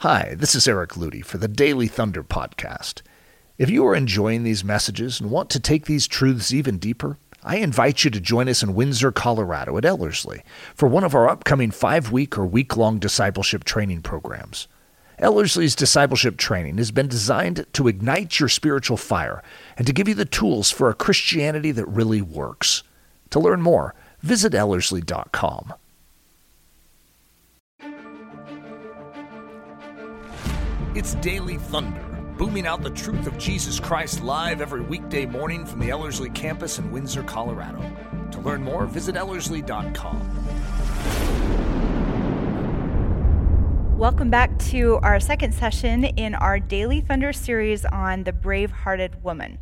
Hi, this is Eric Ludy for the Daily Thunder podcast. If you are enjoying these messages and want to take these truths even deeper, I invite you to join us in Windsor, Colorado at Ellerslie for one of our upcoming five week or week long discipleship training programs. Ellerslie's discipleship training has been designed to ignite your spiritual fire and to give you the tools for a Christianity that really works. To learn more, visit Ellerslie.com. It's Daily Thunder, booming out the truth of Jesus Christ live every weekday morning from the Ellerslie campus in Windsor, Colorado. To learn more, visit Ellerslie.com. Welcome back to our second session in our Daily Thunder series on the brave hearted woman.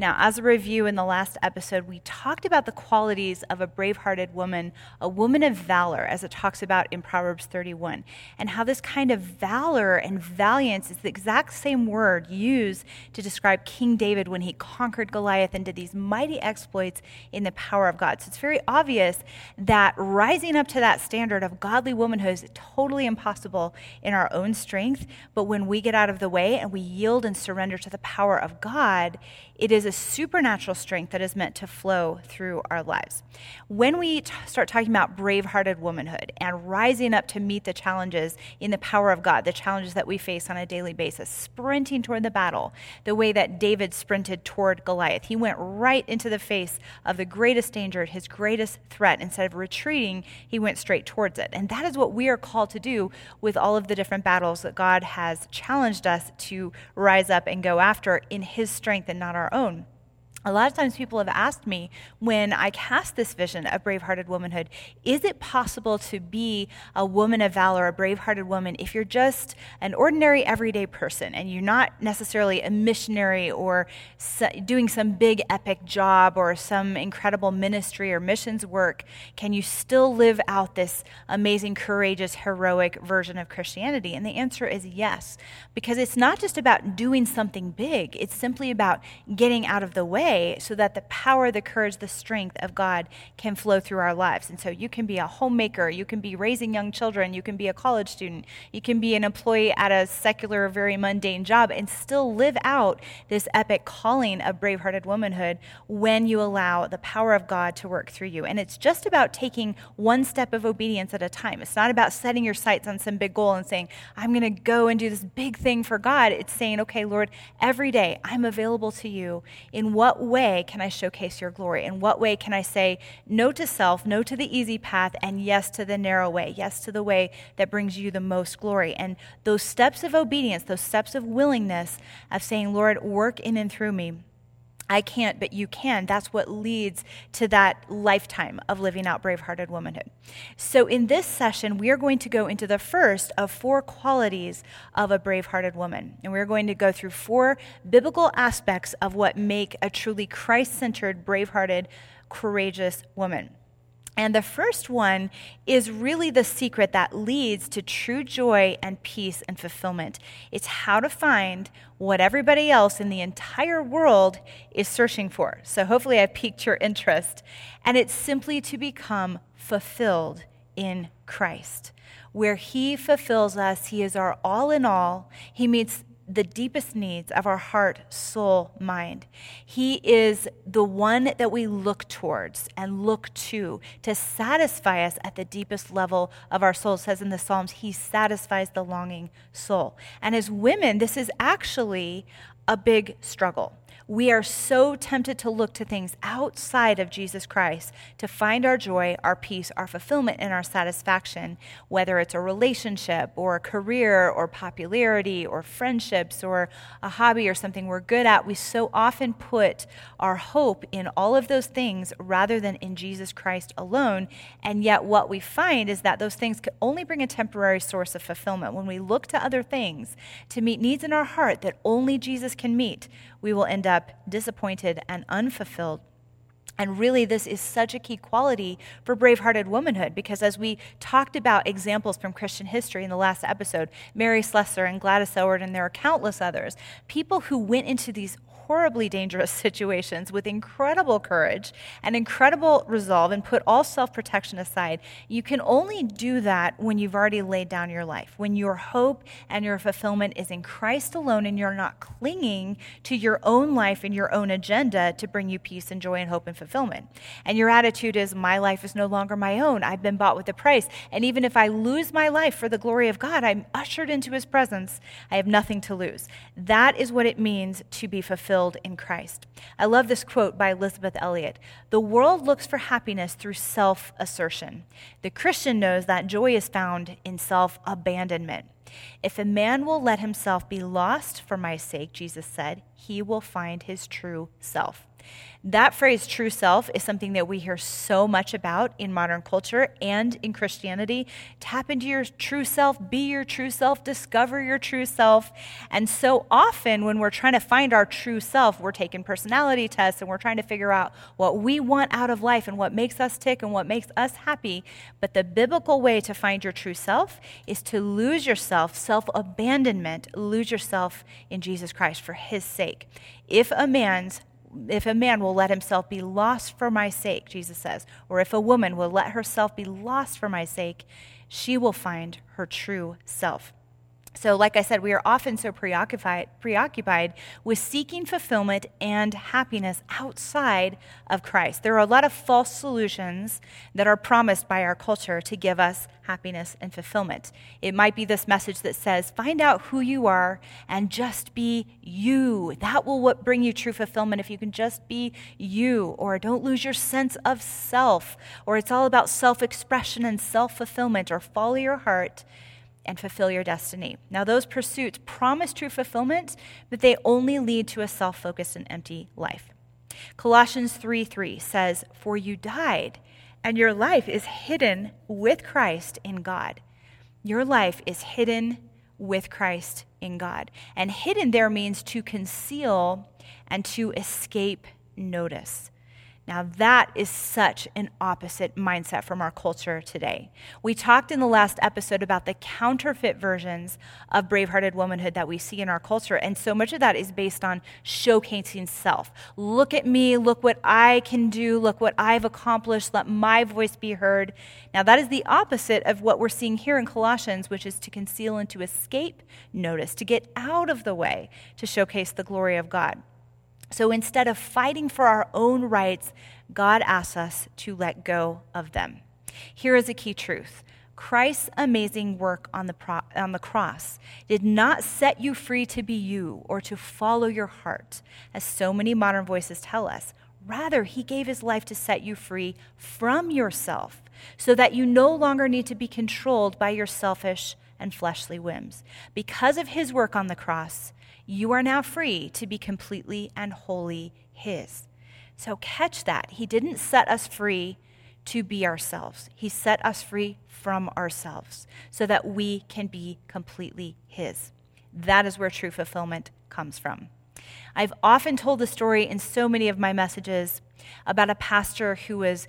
Now, as a review in the last episode, we talked about the qualities of a brave hearted woman, a woman of valor, as it talks about in Proverbs 31, and how this kind of valor and valiance is the exact same word used to describe King David when he conquered Goliath and did these mighty exploits in the power of God. So it's very obvious that rising up to that standard of godly womanhood is totally impossible in our own strength, but when we get out of the way and we yield and surrender to the power of God, it is a supernatural strength that is meant to flow through our lives. When we t- start talking about brave hearted womanhood and rising up to meet the challenges in the power of God, the challenges that we face on a daily basis, sprinting toward the battle, the way that David sprinted toward Goliath, he went right into the face of the greatest danger, his greatest threat. Instead of retreating, he went straight towards it. And that is what we are called to do with all of the different battles that God has challenged us to rise up and go after in his strength and not our own a lot of times people have asked me when I cast this vision of brave-hearted womanhood, is it possible to be a woman of valor, a brave-hearted woman, if you're just an ordinary everyday person and you're not necessarily a missionary or doing some big epic job or some incredible ministry or missions work? Can you still live out this amazing, courageous, heroic version of Christianity? And the answer is yes, because it's not just about doing something big. It's simply about getting out of the way way so that the power, the courage, the strength of God can flow through our lives. And so you can be a homemaker, you can be raising young children, you can be a college student, you can be an employee at a secular, very mundane job, and still live out this epic calling of bravehearted womanhood when you allow the power of God to work through you. And it's just about taking one step of obedience at a time. It's not about setting your sights on some big goal and saying, I'm going to go and do this big thing for God. It's saying, okay, Lord, every day I'm available to you. In what way can I showcase your glory? In what way can I say no to self, no to the easy path, and yes to the narrow way, yes to the way that brings you the most glory? And those steps of obedience, those steps of willingness of saying, Lord, work in and through me I can't, but you can. That's what leads to that lifetime of living out brave-hearted womanhood. So, in this session, we are going to go into the first of four qualities of a brave-hearted woman, and we're going to go through four biblical aspects of what make a truly Christ-centered, brave-hearted, courageous woman. And the first one is really the secret that leads to true joy and peace and fulfillment. It's how to find what everybody else in the entire world is searching for. So hopefully I've piqued your interest. And it's simply to become fulfilled in Christ. Where He fulfills us, He is our all in all. He meets the deepest needs of our heart, soul, mind. He is the one that we look towards and look to to satisfy us at the deepest level of our soul. It says in the Psalms, He satisfies the longing soul. And as women, this is actually a big struggle we are so tempted to look to things outside of Jesus Christ to find our joy, our peace, our fulfillment, and our satisfaction, whether it's a relationship or a career or popularity or friendships or a hobby or something we're good at. We so often put our hope in all of those things rather than in Jesus Christ alone. And yet, what we find is that those things can only bring a temporary source of fulfillment. When we look to other things to meet needs in our heart that only Jesus can meet, we will end up disappointed and unfulfilled. And really, this is such a key quality for brave-hearted womanhood because, as we talked about examples from Christian history in the last episode, Mary Slessor and Gladys Aylward, and there are countless others, people who went into these horribly dangerous situations with incredible courage and incredible resolve and put all self protection aside, you can only do that when you've already laid down your life, when your hope and your fulfillment is in Christ alone and you're not clinging to your own life and your own agenda to bring you peace and joy and hope and fulfillment. And your attitude is, My life is no longer my own. I've been bought with a price. And even if I lose my life for the glory of God, I'm ushered into his presence. I have nothing to lose. That is what it means to be fulfilled in Christ. I love this quote by Elisabeth Elliot The world looks for happiness through self assertion. The Christian knows that joy is found in self abandonment. If a man will let himself be lost for my sake, Jesus said, he will find his true self. That phrase, true self, is something that we hear so much about in modern culture and in Christianity. Tap into your true self, be your true self, discover your true self. And so often, when we're trying to find our true self, we're taking personality tests and we're trying to figure out what we want out of life and what makes us tick and what makes us happy. But the biblical way to find your true self is to lose yourself, self abandonment, lose yourself in Jesus Christ for his sake. If a man's if a man will let himself be lost for my sake, Jesus says, or if a woman will let herself be lost for my sake, she will find her true self. So, like I said, we are often so preoccupied, preoccupied with seeking fulfillment and happiness outside of Christ. There are a lot of false solutions that are promised by our culture to give us happiness and fulfillment. It might be this message that says, find out who you are and just be you. That will bring you true fulfillment if you can just be you. Or don't lose your sense of self. Or it's all about self expression and self fulfillment. Or follow your heart and fulfill your destiny. Now, those pursuits promise true fulfillment, but they only lead to a self focused and empty life. Colossians 3 3 says, For you died, and your life is hidden with Christ in God. Your life is hidden with Christ in God. And hidden there means to conceal and to escape notice. Now, that is such an opposite mindset from our culture today. We talked in the last episode about the counterfeit versions of bravehearted womanhood that we see in our culture. And so much of that is based on showcasing self. Look at me, look what I can do, look what I've accomplished, let my voice be heard. Now, that is the opposite of what we're seeing here in Colossians, which is to conceal and to escape notice, to get out of the way, to showcase the glory of God. So instead of fighting for our own rights, God asks us to let go of them. Here is a key truth Christ's amazing work on the, pro- on the cross did not set you free to be you or to follow your heart, as so many modern voices tell us. Rather, he gave his life to set you free from yourself so that you no longer need to be controlled by your selfish and fleshly whims. Because of his work on the cross, you are now free to be completely and wholly His. So catch that. He didn't set us free to be ourselves, He set us free from ourselves so that we can be completely His. That is where true fulfillment comes from. I've often told the story in so many of my messages about a pastor who was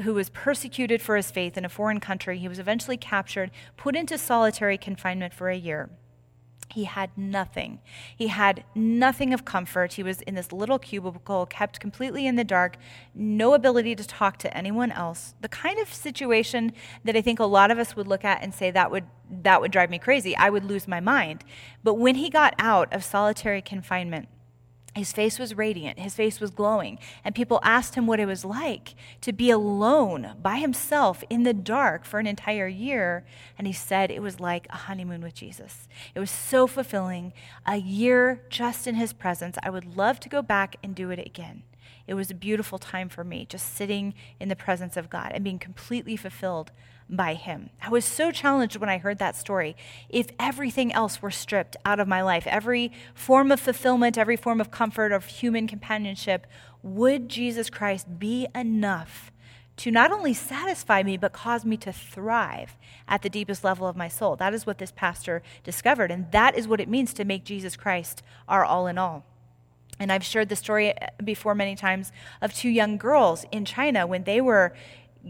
who was persecuted for his faith in a foreign country. He was eventually captured, put into solitary confinement for a year. He had nothing. He had nothing of comfort. He was in this little cubicle, kept completely in the dark, no ability to talk to anyone else. The kind of situation that I think a lot of us would look at and say that would that would drive me crazy. I would lose my mind. But when he got out of solitary confinement, his face was radiant, his face was glowing, and people asked him what it was like to be alone by himself in the dark for an entire year. And he said it was like a honeymoon with Jesus. It was so fulfilling. A year just in his presence. I would love to go back and do it again. It was a beautiful time for me, just sitting in the presence of God and being completely fulfilled by him. I was so challenged when I heard that story. If everything else were stripped out of my life, every form of fulfillment, every form of comfort, of human companionship, would Jesus Christ be enough to not only satisfy me, but cause me to thrive at the deepest level of my soul? That is what this pastor discovered, and that is what it means to make Jesus Christ our all in all. And I've shared the story uh, before many times of two young girls in China when they were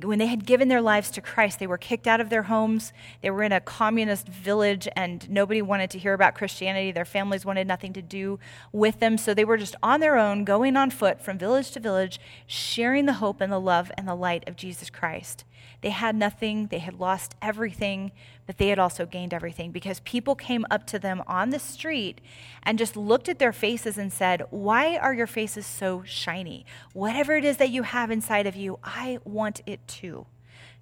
when they had given their lives to Christ, they were kicked out of their homes. They were in a communist village and nobody wanted to hear about Christianity. Their families wanted nothing to do with them. So they were just on their own, going on foot from village to village, sharing the hope and the love and the light of Jesus Christ. They had nothing, they had lost everything, but they had also gained everything because people came up to them on the street and just looked at their faces and said, Why are your faces so shiny? Whatever it is that you have inside of you, I want it too.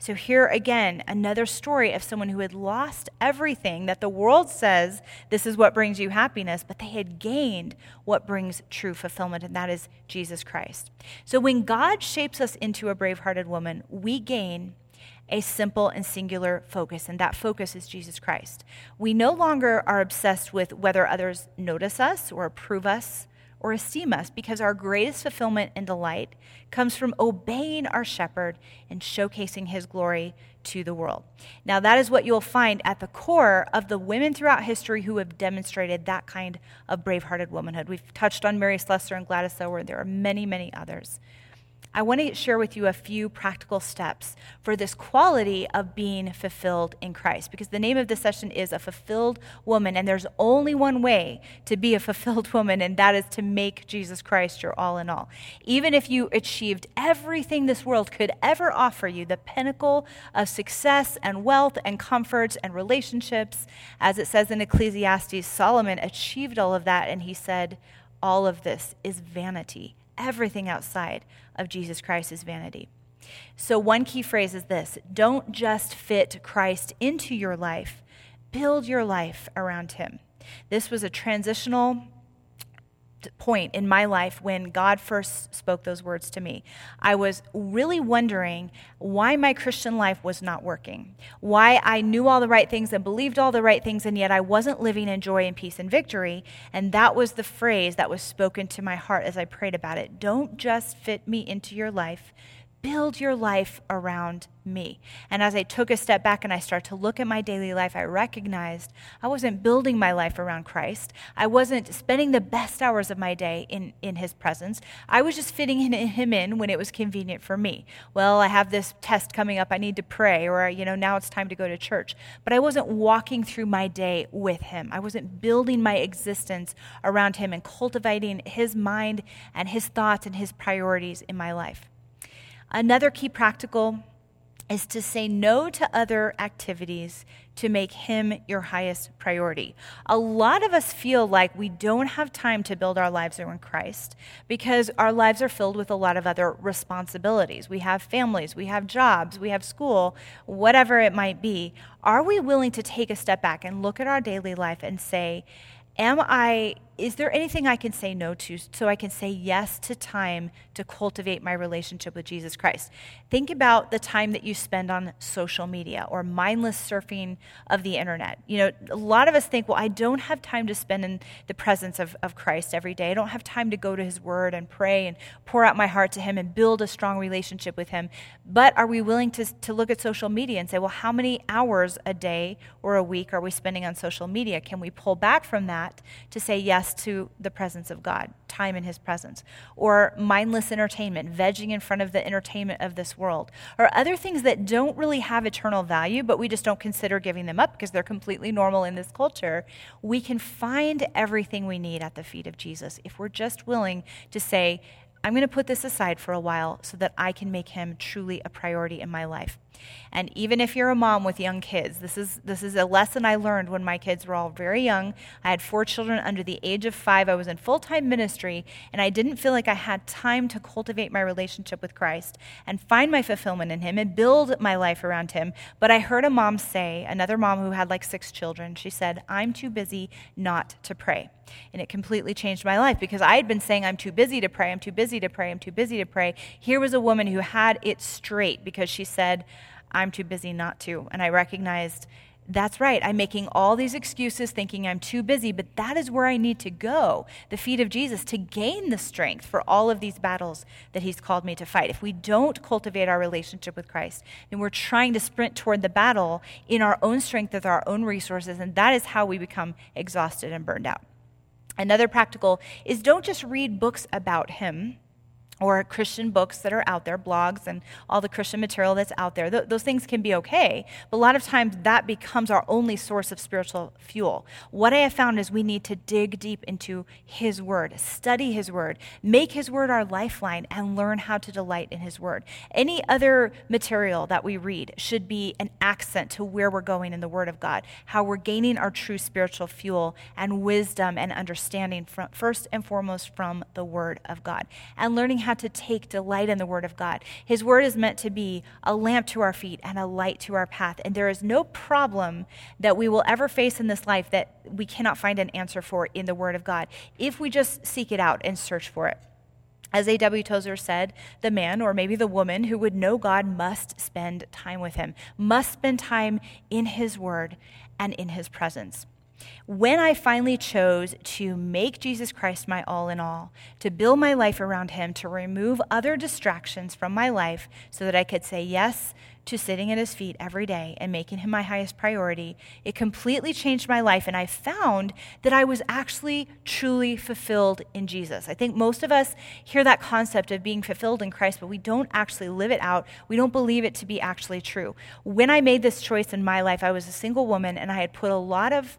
So, here again, another story of someone who had lost everything that the world says this is what brings you happiness, but they had gained what brings true fulfillment, and that is Jesus Christ. So, when God shapes us into a brave hearted woman, we gain a simple and singular focus, and that focus is Jesus Christ. We no longer are obsessed with whether others notice us or approve us or esteem us because our greatest fulfillment and delight comes from obeying our shepherd and showcasing his glory to the world. Now, that is what you'll find at the core of the women throughout history who have demonstrated that kind of brave hearted womanhood. We've touched on Mary Slessor and Gladys Aylward. There are many, many others. I want to share with you a few practical steps for this quality of being fulfilled in Christ. Because the name of this session is A Fulfilled Woman, and there's only one way to be a fulfilled woman, and that is to make Jesus Christ your all in all. Even if you achieved everything this world could ever offer you, the pinnacle of success and wealth and comforts and relationships, as it says in Ecclesiastes, Solomon achieved all of that, and he said, All of this is vanity everything outside of Jesus Christ is vanity. So, one key phrase is this don't just fit Christ into your life, build your life around him. This was a transitional point in my life when God first spoke those words to me. I was really wondering why my Christian life was not working, why I knew all the right things and believed all the right things, and yet I wasn't living in joy and peace and victory. And that was the phrase that was spoken to my heart as I prayed about it. Don't just fit me into your life, build your life around me. And as I took a step back and I started to look at my daily life, I recognized I wasn't building my life around Christ. I wasn't spending the best hours of my day in, in his presence. I was just fitting him in when it was convenient for me. Well, I have this test coming up. I need to pray, or, you know, now it's time to go to church. But I wasn't walking through my day with him. I wasn't building my existence around him and cultivating his mind and his thoughts and his priorities in my life. Another key practical is to say no to other activities to make him your highest priority. A lot of us feel like we don't have time to build our lives around Christ because our lives are filled with a lot of other responsibilities. We have families, we have jobs, we have school, whatever it might be. Are we willing to take a step back and look at our daily life and say, am I is there anything I can say no to so I can say yes to time to cultivate my relationship with Jesus Christ? Think about the time that you spend on social media or mindless surfing of the internet. You know, a lot of us think, well, I don't have time to spend in the presence of, of Christ every day. I don't have time to go to his word and pray and pour out my heart to him and build a strong relationship with him. But are we willing to, to look at social media and say, well, how many hours a day or a week are we spending on social media? Can we pull back from that to say yes? To the presence of God, time in His presence, or mindless entertainment, vegging in front of the entertainment of this world, or other things that don't really have eternal value, but we just don't consider giving them up because they're completely normal in this culture. We can find everything we need at the feet of Jesus if we're just willing to say, I'm going to put this aside for a while so that I can make him truly a priority in my life. And even if you're a mom with young kids, this is, this is a lesson I learned when my kids were all very young. I had four children under the age of five. I was in full time ministry, and I didn't feel like I had time to cultivate my relationship with Christ and find my fulfillment in Him and build my life around Him. But I heard a mom say, another mom who had like six children, she said, I'm too busy not to pray. And it completely changed my life because I had been saying, I'm too busy to pray, I'm too busy to pray, I'm too busy to pray. Here was a woman who had it straight because she said, I'm too busy not to. And I recognized that's right. I'm making all these excuses thinking I'm too busy, but that is where I need to go, the feet of Jesus, to gain the strength for all of these battles that He's called me to fight. If we don't cultivate our relationship with Christ, then we're trying to sprint toward the battle in our own strength with our own resources, and that is how we become exhausted and burned out. Another practical is don't just read books about Him or Christian books that are out there, blogs and all the Christian material that's out there. Th- those things can be okay, but a lot of times that becomes our only source of spiritual fuel. What I have found is we need to dig deep into His Word, study His Word, make His Word our lifeline, and learn how to delight in His Word. Any other material that we read should be an accent to where we're going in the Word of God, how we're gaining our true spiritual fuel and wisdom and understanding from, first and foremost from the Word of God, and learning how to take delight in the Word of God. His Word is meant to be a lamp to our feet and a light to our path. And there is no problem that we will ever face in this life that we cannot find an answer for in the Word of God if we just seek it out and search for it. As A.W. Tozer said, the man, or maybe the woman, who would know God must spend time with him, must spend time in his word and in his presence. When I finally chose to make Jesus Christ my all in all, to build my life around him, to remove other distractions from my life so that I could say yes to sitting at his feet every day and making him my highest priority, it completely changed my life. And I found that I was actually truly fulfilled in Jesus. I think most of us hear that concept of being fulfilled in Christ, but we don't actually live it out. We don't believe it to be actually true. When I made this choice in my life, I was a single woman and I had put a lot of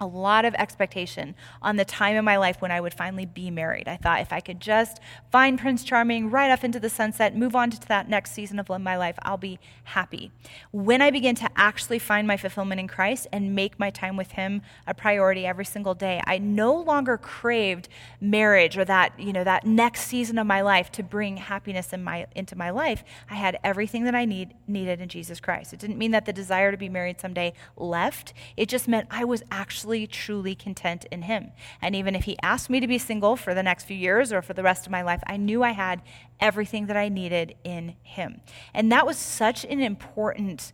a lot of expectation on the time in my life when I would finally be married. I thought if I could just find Prince Charming right off into the sunset, move on to that next season of my life, I'll be happy. When I begin to actually find my fulfillment in Christ and make my time with him a priority every single day, I no longer craved marriage or that, you know, that next season of my life to bring happiness in my into my life. I had everything that I need needed in Jesus Christ. It didn't mean that the desire to be married someday left. It just meant I was actually truly, truly content in Him. And even if He asked me to be single for the next few years or for the rest of my life, I knew I had everything that I needed in Him. And that was such an important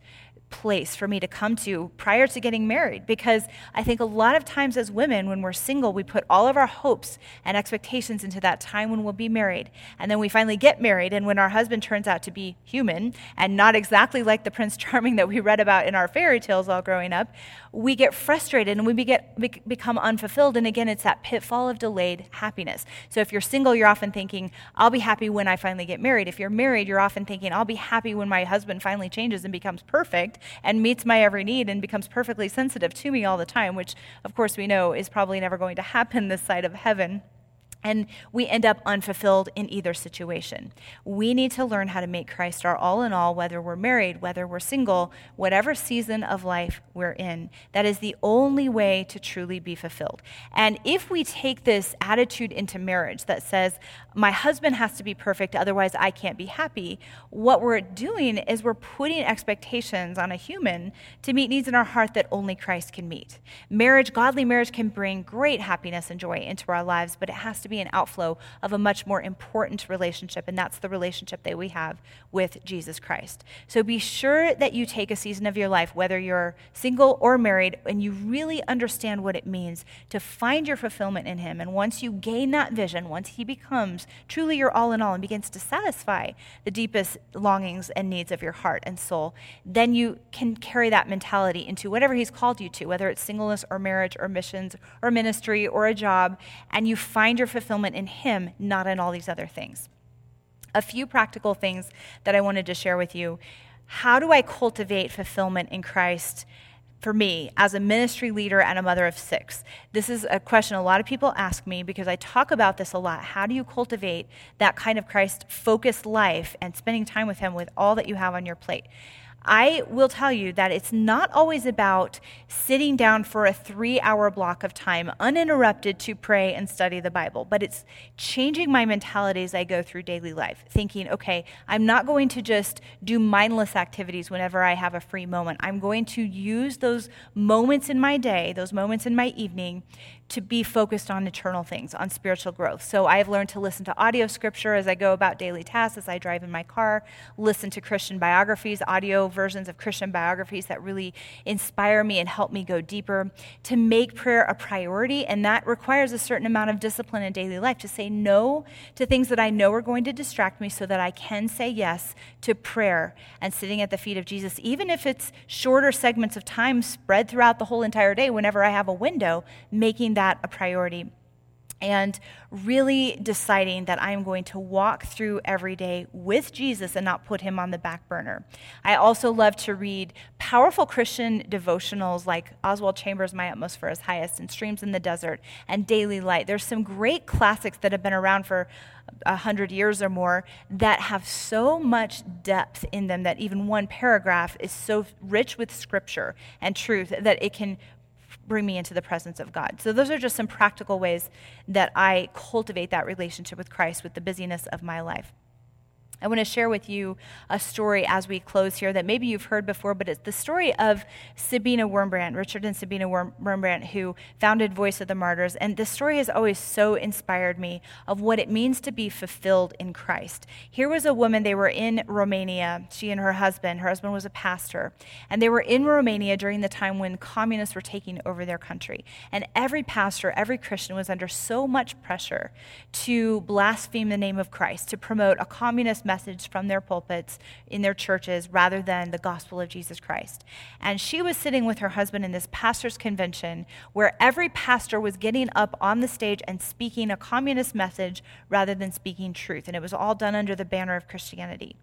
place for me to come to prior to getting married because I think a lot of times as women, when we're single, we put all of our hopes and expectations into that time when we'll be married. And then we finally get married, and when our husband turns out to be human and not exactly like the Prince Charming that we read about in our fairy tales all growing up, we get frustrated and we become unfulfilled. And again, it's that pitfall of delayed happiness. So if you're single, you're often thinking, I'll be happy when I finally get married. If you're married, you're often thinking, I'll be happy when my husband finally changes and becomes perfect and meets my every need and becomes perfectly sensitive to me all the time, which, of course, we know is probably never going to happen this side of heaven and we end up unfulfilled in either situation. We need to learn how to make Christ our all in all, whether we're married, whether we're single, whatever season of life we're in. That is the only way to truly be fulfilled. And if we take this attitude into marriage that says, my husband has to be perfect, otherwise I can't be happy, what we're doing is we're putting expectations on a human to meet needs in our heart that only Christ can meet. Marriage, godly marriage, can bring great happiness and joy into our lives, but it has to be an outflow of a much more important relationship, and that's the relationship that we have with Jesus Christ. So be sure that you take a season of your life, whether you're single or married, and you really understand what it means to find your fulfillment in Him. And once you gain that vision, once He becomes truly your all in all and begins to satisfy the deepest longings and needs of your heart and soul, then you can carry that mentality into whatever He's called you to, whether it's singleness or marriage or missions or ministry or a job, and you find your fulfillment in Him, not in all these other things. A few practical things that I wanted to share with you. How do I cultivate fulfillment in Christ? for me as a ministry leader and a mother of six? This is a question a lot of people ask me because I talk about this a lot. How do you cultivate that kind of Christ focused life and spending time with Him with all that you have on your plate? I will tell you that it's not always about sitting down for a three hour block of time uninterrupted to pray and study the Bible, but it's changing my mentality as I go through daily life, thinking, okay, I'm not going to just do mindless activities whenever I have a free moment. I'm going to use those moments in my day, those moments in my evening, to be focused on eternal things, on spiritual growth. So I've learned to listen to audio scripture as I go about daily tasks, as I drive in my car, listen to Christian biographies, audio versions of Christian biographies that really inspire me and help me go deeper, to make prayer a priority. And that requires a certain amount of discipline in daily life to say no to things that I know are going to distract me so that I can say yes to prayer and sitting at the feet of Jesus, even if it's shorter segments of time spread throughout the whole entire day whenever I have a window, making that a priority. and really deciding that I am going to walk through every day with Jesus and not put him on the back burner. I also love to read powerful Christian devotionals like Oswald Chambers' My Utmost for His Highest and Streams in the Desert and Daily Light. There's some great classics that have been around for a hundred years or more that have so much depth in them that even one paragraph is so rich with scripture and truth that it can bring me into the presence of God. So, those are just some practical ways that I cultivate that relationship with Christ with the busyness of my life. I want to share with you a story as we close here that maybe you've heard before, but it's the story of Sabina Wurmbrand, Richard and Sabina Wurmbrand, who founded Voice of the Martyrs. And this story has always so inspired me of what it means to be fulfilled in Christ. Here was a woman, they were in Romania, she and her husband. Her husband was a pastor. And they were in Romania during the time when communists were taking over their country. And every pastor, every Christian was under so much pressure to blaspheme the name of Christ, to promote a communist message from their pulpits in their churches rather than the gospel of Jesus Christ. And she was sitting with her husband in this pastor's convention where every pastor was getting up on the stage and speaking a communist message rather than speaking truth. And it was all done under the banner of Christianity.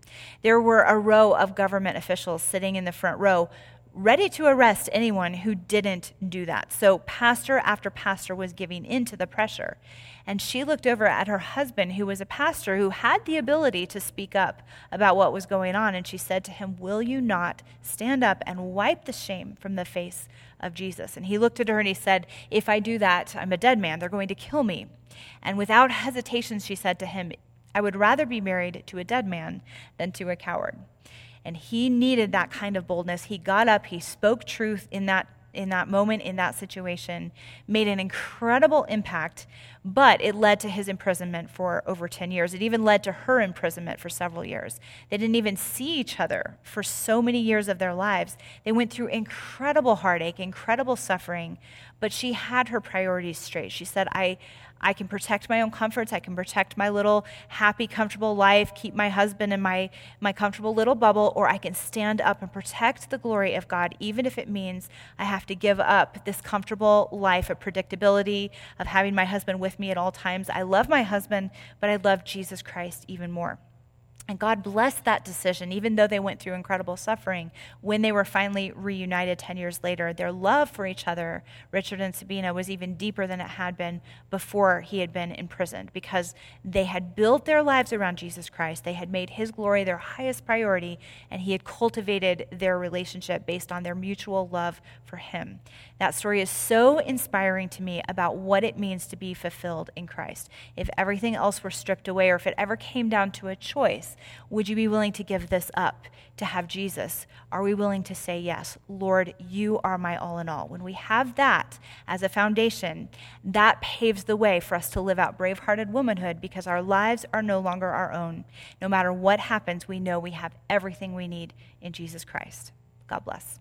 There were a row of government officials sitting in the front row ready to arrest anyone who didn't do that. So, pastor after pastor was giving in to the pressure. And she looked over at her husband, who was a pastor who had the ability to speak up about what was going on. And she said to him, Will you not stand up and wipe the shame from the face of Jesus? And he looked at her and he said, If I do that, I'm a dead man. They're going to kill me. And without hesitation, she said to him, I would rather be married to a dead man than to a coward and he needed that kind of boldness. He got up, he spoke truth in that in that moment, in that situation, made an incredible impact, but it led to his imprisonment for over 10 years. It even led to her imprisonment for several years. They didn't even see each other for so many years of their lives. They went through incredible heartache, incredible suffering, but she had her priorities straight. She said, I, I can protect my own comforts. I can protect my little happy, comfortable life, keep my husband in my, my comfortable little bubble, or I can stand up and protect the glory of God, even if it means I have to give up this comfortable life of predictability, of having my husband with me at all times. I love my husband, but I love Jesus Christ even more. And God blessed that decision, even though they went through incredible suffering. When they were finally reunited 10 years later, their love for each other, Richard and Sabina, was even deeper than it had been before he had been imprisoned because they had built their lives around Jesus Christ. They had made his glory their highest priority, and he had cultivated their relationship based on their mutual love for him. That story is so inspiring to me about what it means to be fulfilled in Christ. If everything else were stripped away, or if it ever came down to a choice, would you be willing to give this up to have Jesus? Are we willing to say, Yes, Lord, you are my all in all? When we have that as a foundation, that paves the way for us to live out brave hearted womanhood because our lives are no longer our own. No matter what happens, we know we have everything we need in Jesus Christ. God bless.